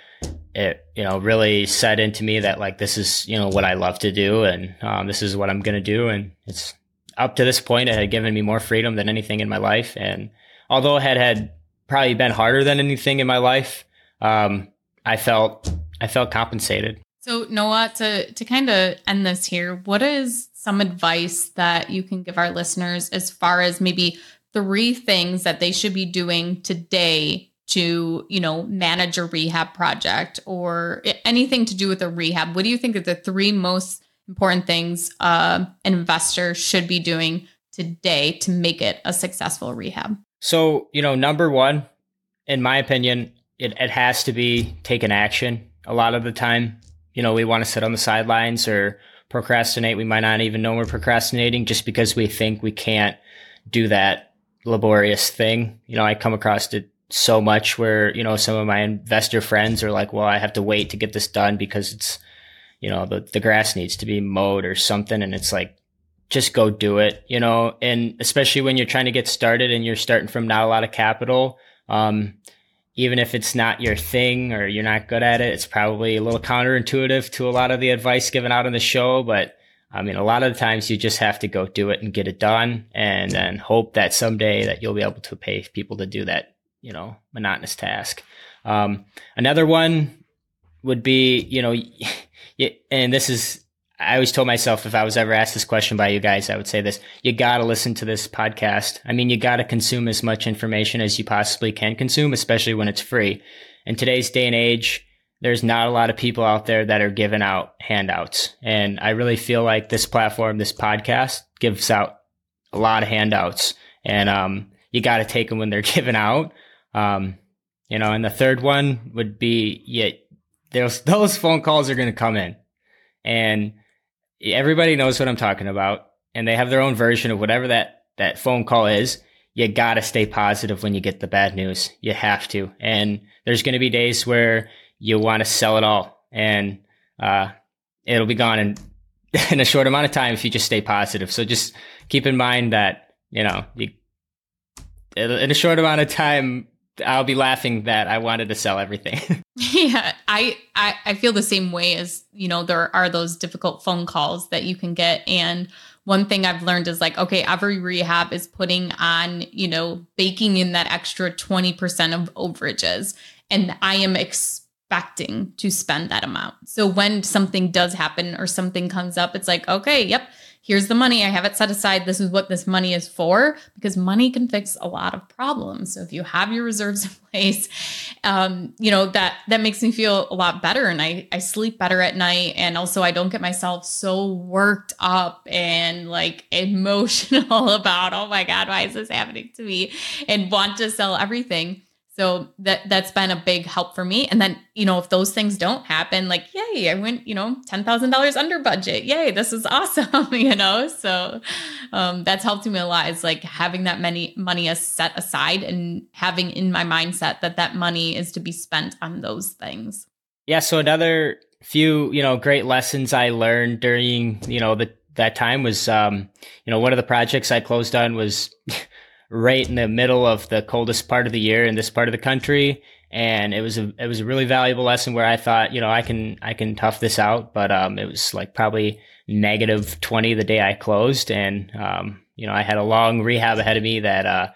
it you know really set into me that like this is you know what I love to do and um, this is what I'm gonna do and it's up to this point it had given me more freedom than anything in my life and although it had had probably been harder than anything in my life um, I felt I felt compensated. So Noah, to to kind of end this here, what is some advice that you can give our listeners as far as maybe three things that they should be doing today to, you know, manage a rehab project or anything to do with a rehab, what do you think are the three most important things uh, an investor should be doing today to make it a successful rehab? So, you know, number one, in my opinion, it, it has to be taking action. A lot of the time, you know, we want to sit on the sidelines or procrastinate. We might not even know we're procrastinating just because we think we can't do that laborious thing. You know, I come across it so much where, you know, some of my investor friends are like, well, I have to wait to get this done because it's, you know, the, the grass needs to be mowed or something. And it's like, just go do it, you know, and especially when you're trying to get started and you're starting from not a lot of capital. Um, even if it's not your thing or you're not good at it, it's probably a little counterintuitive to a lot of the advice given out on the show. But I mean, a lot of the times you just have to go do it and get it done and then hope that someday that you'll be able to pay people to do that you know monotonous task. Um, another one would be you know, and this is I always told myself if I was ever asked this question by you guys, I would say this: you got to listen to this podcast. I mean, you got to consume as much information as you possibly can consume, especially when it's free. In today's day and age, there's not a lot of people out there that are giving out handouts. And I really feel like this platform, this podcast gives out a lot of handouts and, um, you got to take them when they're given out. Um, you know, and the third one would be yeah, those those phone calls are going to come in, and everybody knows what I'm talking about, and they have their own version of whatever that that phone call is. You got to stay positive when you get the bad news. You have to, and there's going to be days where you want to sell it all, and uh, it'll be gone in in a short amount of time if you just stay positive. So just keep in mind that you know you in a short amount of time I'll be laughing that I wanted to sell everything. yeah, I, I I feel the same way as, you know, there are those difficult phone calls that you can get and one thing I've learned is like, okay, every rehab is putting on, you know, baking in that extra 20% of overages. And I am expecting to spend that amount. So when something does happen or something comes up, it's like, okay, yep, here's the money. I have it set aside. This is what this money is for because money can fix a lot of problems. So if you have your reserves in place, um, you know, that, that makes me feel a lot better and I, I sleep better at night. And also I don't get myself so worked up and like emotional about, oh my God, why is this happening to me? And want to sell everything. So that that's been a big help for me. And then, you know, if those things don't happen, like, yay, I went, you know, ten thousand dollars under budget. Yay, this is awesome, you know. So um, that's helped me a lot. Is like having that many money set aside and having in my mindset that that money is to be spent on those things. Yeah. So another few, you know, great lessons I learned during, you know, the that time was, um, you know, one of the projects I closed on was. right in the middle of the coldest part of the year in this part of the country. And it was a it was a really valuable lesson where I thought you know I can I can tough this out. But um it was like probably negative 20 the day I closed. And um you know I had a long rehab ahead of me that uh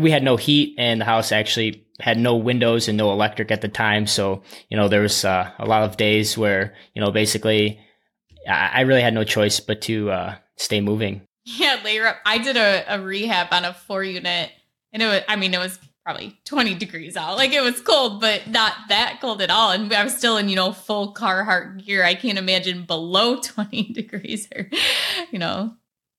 we had no heat and the house actually had no windows and no electric at the time. So you know there was uh, a lot of days where you know basically I really had no choice but to uh stay moving yeah, layer up. I did a, a rehab on a four unit, and it was, I mean, it was probably 20 degrees out. Like it was cold, but not that cold at all. And I was still in, you know, full Carhartt gear. I can't imagine below 20 degrees or, you know,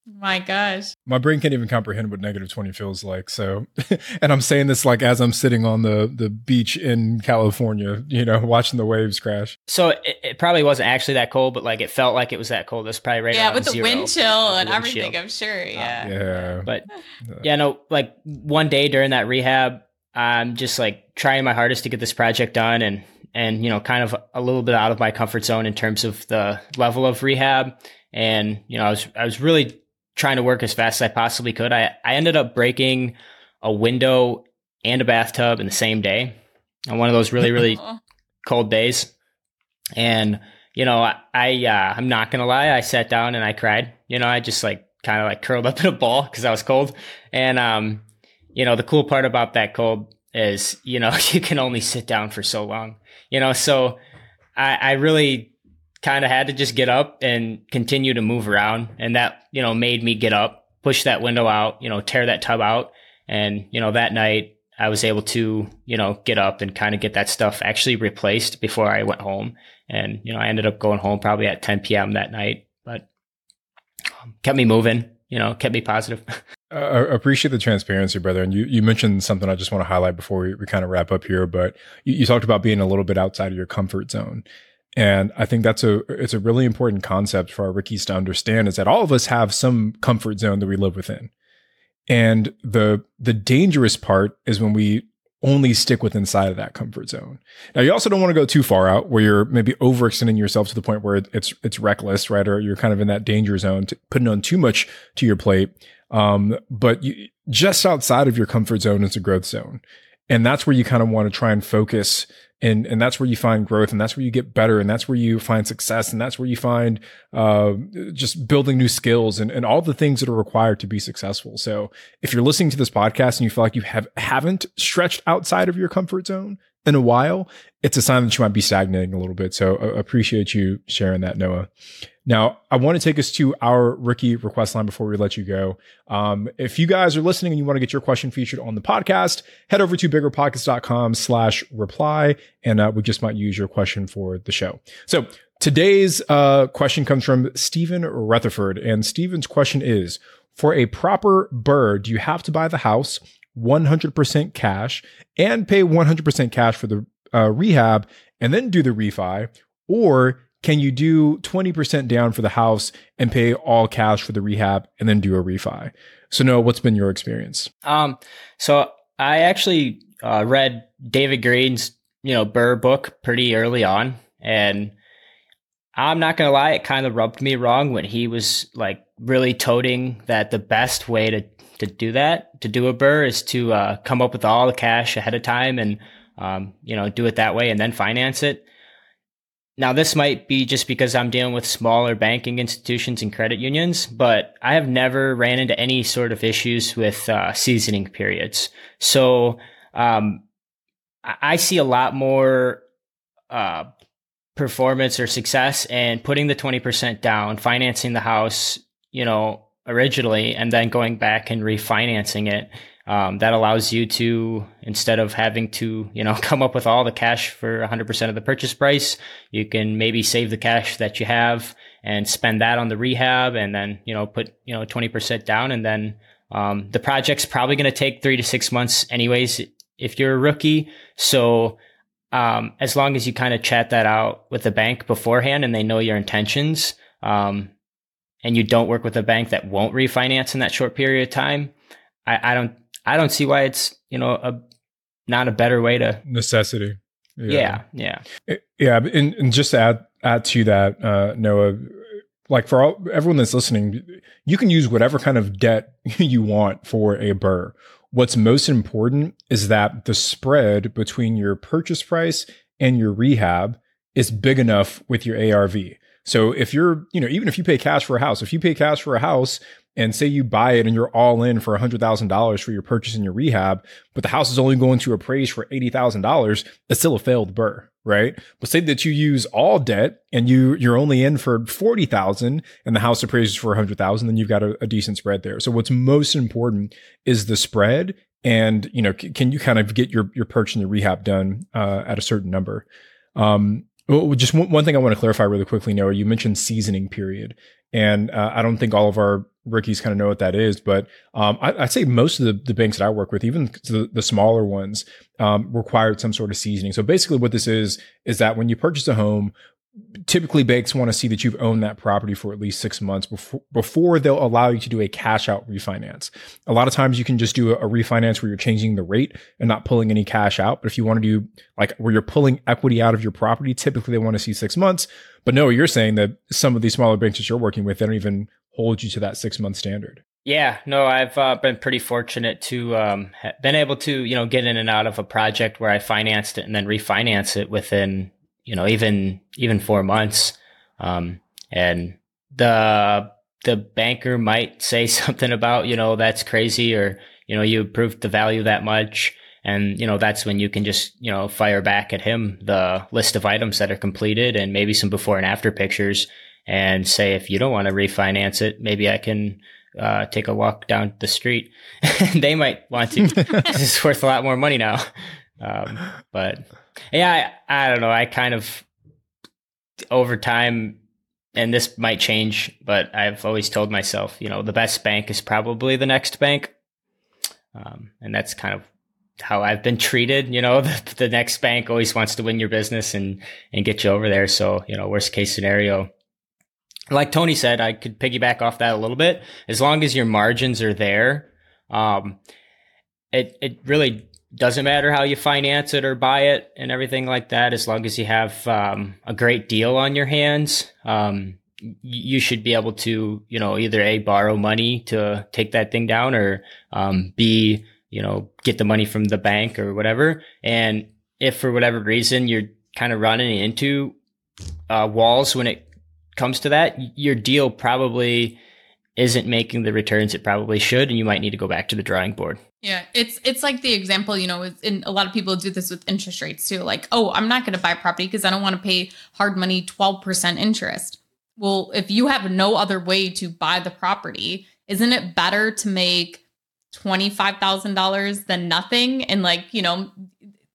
my gosh. My brain can't even comprehend what negative 20 feels like. So, and I'm saying this like as I'm sitting on the, the beach in California, you know, watching the waves crash. So it, it probably wasn't actually that cold, but like it felt like it was that cold. It was probably right Yeah, with the zero, wind chill and everything, I'm sure. Yeah. Uh, yeah. But yeah, no, like one day during that rehab, I'm just like trying my hardest to get this project done and, and, you know, kind of a little bit out of my comfort zone in terms of the level of rehab. And, you know, I was, I was really trying to work as fast as I possibly could. I, I ended up breaking a window and a bathtub in the same day on one of those really, really cold days. And, you know, I, I uh, I'm not going to lie. I sat down and I cried, you know, I just like kind of like curled up in a ball cause I was cold. And, um, you know, the cool part about that cold is, you know, you can only sit down for so long, you know, so I, I really kind of had to just get up and continue to move around. And that, you know, made me get up, push that window out, you know, tear that tub out. And, you know, that night I was able to, you know, get up and kind of get that stuff actually replaced before I went home. And, you know, I ended up going home probably at 10 p.m. that night, but um, kept me moving, you know, kept me positive. I appreciate the transparency, brother. And you, you mentioned something I just want to highlight before we, we kind of wrap up here, but you, you talked about being a little bit outside of your comfort zone. And I think that's a it's a really important concept for our rookies to understand is that all of us have some comfort zone that we live within. And the the dangerous part is when we only stick with inside of that comfort zone. Now you also don't want to go too far out where you're maybe overextending yourself to the point where it's it's reckless, right? Or you're kind of in that danger zone, putting on too much to your plate. Um, but you, just outside of your comfort zone is a growth zone, and that's where you kind of want to try and focus and and that's where you find growth and that's where you get better and that's where you find success and that's where you find uh, just building new skills and, and all the things that are required to be successful. So if you're listening to this podcast and you feel like you have haven't stretched outside of your comfort zone in a while it's a sign that you might be stagnating a little bit so I uh, appreciate you sharing that noah now, I want to take us to our rookie request line before we let you go. Um, if you guys are listening and you want to get your question featured on the podcast, head over to biggerpockets.com slash reply, and uh, we just might use your question for the show. So today's uh, question comes from Stephen Rutherford, and Stephen's question is, for a proper BRRRR, do you have to buy the house 100% cash and pay 100% cash for the uh, rehab and then do the refi? Or can you do 20% down for the house and pay all cash for the rehab and then do a refi? So, Noah, what's been your experience? Um, so I actually uh, read David Greene's, you know, BRRRR book pretty early on. And I'm not going to lie, it kind of rubbed me wrong when he was like really toting that the best way to, to do that, to do a BRRRR is to uh, come up with all the cash ahead of time and, um, you know, do it that way and then finance it. Now, this might be just because I'm dealing with smaller banking institutions and credit unions, but I have never ran into any sort of issues with uh, seasoning periods. So um, I see a lot more uh, performance or success in putting the 20% down, financing the house, you know, originally, and then going back and refinancing it um, that allows you to, instead of having to, you know, come up with all the cash for 100% of the purchase price, you can maybe save the cash that you have and spend that on the rehab and then, you know, put, you know, 20% down and then Um, the project's probably going to take three to six months, anyways, if you're a rookie. So, um, as long as you kind of chat that out with the bank beforehand and they know your intentions, um, and you don't work with a bank that won't refinance in that short period of time, I, I don't, I don't see why it's you know a not a better way to necessity. Yeah, yeah, yeah. yeah and, and just to add add to that, uh, Noah, like for all, everyone that's listening, you can use whatever kind of debt you want for a BRRRR. What's most important is that the spread between your purchase price and your rehab is big enough with your ARV. So if you're, you know, even if you pay cash for a house, if you pay cash for a house and say you buy it and you're all in for $100,000 for your purchase and your rehab, but the house is only going to appraise for $80,000, it's still a failed BRRRR, right? But say that you use all debt and you you're only in for 40,000 and the house appraises for 100,000, then you've got a, a decent spread there. So what's most important is the spread and, you know, c- can you kind of get your your purchase and your rehab done uh, at a certain number? Um, well, just one, one thing I want to clarify really quickly, Noah. You mentioned seasoning period, and uh, I don't think all of our rookies kind of know what that is, but um, I, would say most of the, the, banks that I work with, even the, the smaller ones, um, required some sort of seasoning. So basically, what this is is that when you purchase a home, typically banks want to see that you've owned that property for at least six months before before they'll allow you to do a cash out refinance. A lot of times you can just do a, a, refinance where you're changing the rate and not pulling any cash out. But if you want to do like where you're pulling equity out of your property, typically they want to see six months. But no, you're saying that some of these smaller banks that you're working with, they don't even hold you to that six month standard. Yeah, no, I've uh, been pretty fortunate to um, been able to you know get in and out of a project where I financed it and then refinance it within you know, even even four months. Um, and the the banker might say something about, you know, that's crazy or, you know, you improved the value that much. And, you know, that's when you can just, you know, fire back at him the list of items that are completed and maybe some before and after pictures and say, if you don't want to refinance it, maybe I can uh, take a walk down the street. they might want to. this is worth a lot more money now. Um, but yeah, I, I don't know. I kind of over time, and this might change, but I've always told myself, you know, the best bank is probably the next bank, um, and that's kind of how I've been treated. You know, the, the next bank always wants to win your business and and get you over there. So you know, worst case scenario, like Tony said, I could piggyback off that a little bit. As long as your margins are there, um, it it really doesn't matter how you finance it or buy it and everything like that. As long as you have um, a great deal on your hands, um, you should be able to, you know, either a borrow money to take that thing down, or um, b, you know, get the money from the bank or whatever. And if for whatever reason you're kind of running into uh, walls when it comes to that, your deal probably isn't making the returns it probably should, and you might need to go back to the drawing board. Yeah, it's it's like the example, you know, in a lot of people do this with interest rates too. Like, oh, I'm not going to buy property because I don't want to pay hard money 12% interest. Well, if you have no other way to buy the property, isn't it better to make $25,000 than nothing and like, you know,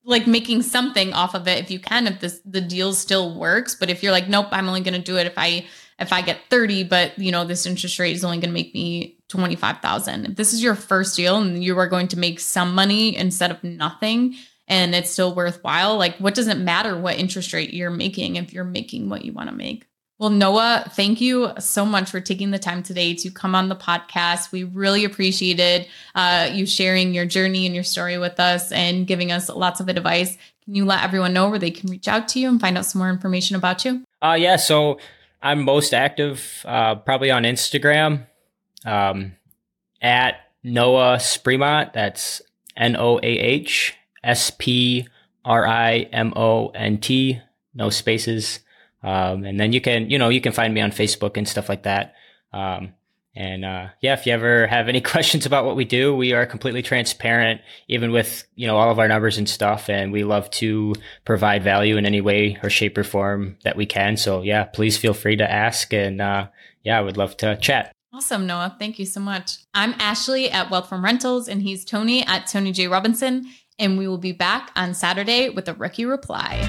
like making something off of it if you can if this the deal still works, but if you're like nope, I'm only going to do it if I if I get 30, but you know, this interest rate is only going to make me 25,000. If this is your first deal and you are going to make some money instead of nothing and it's still worthwhile, like what does it matter what interest rate you're making if you're making what you want to make? Well, Noah, thank you so much for taking the time today to come on the podcast. We really appreciated uh, you sharing your journey and your story with us and giving us lots of advice. Can you let everyone know where they can reach out to you and find out some more information about you? Uh, yeah. So I'm most active uh, probably on Instagram um, at Noah Sprimont. That's N O A H S P R I M O N T. No spaces. Um, and then you can, you know, you can find me on Facebook and stuff like that. Um, and uh, yeah, if you ever have any questions about what we do, we are completely transparent, even with you know all of our numbers and stuff. And we love to provide value in any way or shape or form that we can. So yeah, please feel free to ask. And uh, yeah, I would love to chat. Awesome, Noah. Thank you so much. I'm Ashley at Wealth from Rentals, and he's Tony at Tony J Robinson. And we will be back on Saturday with a rookie reply.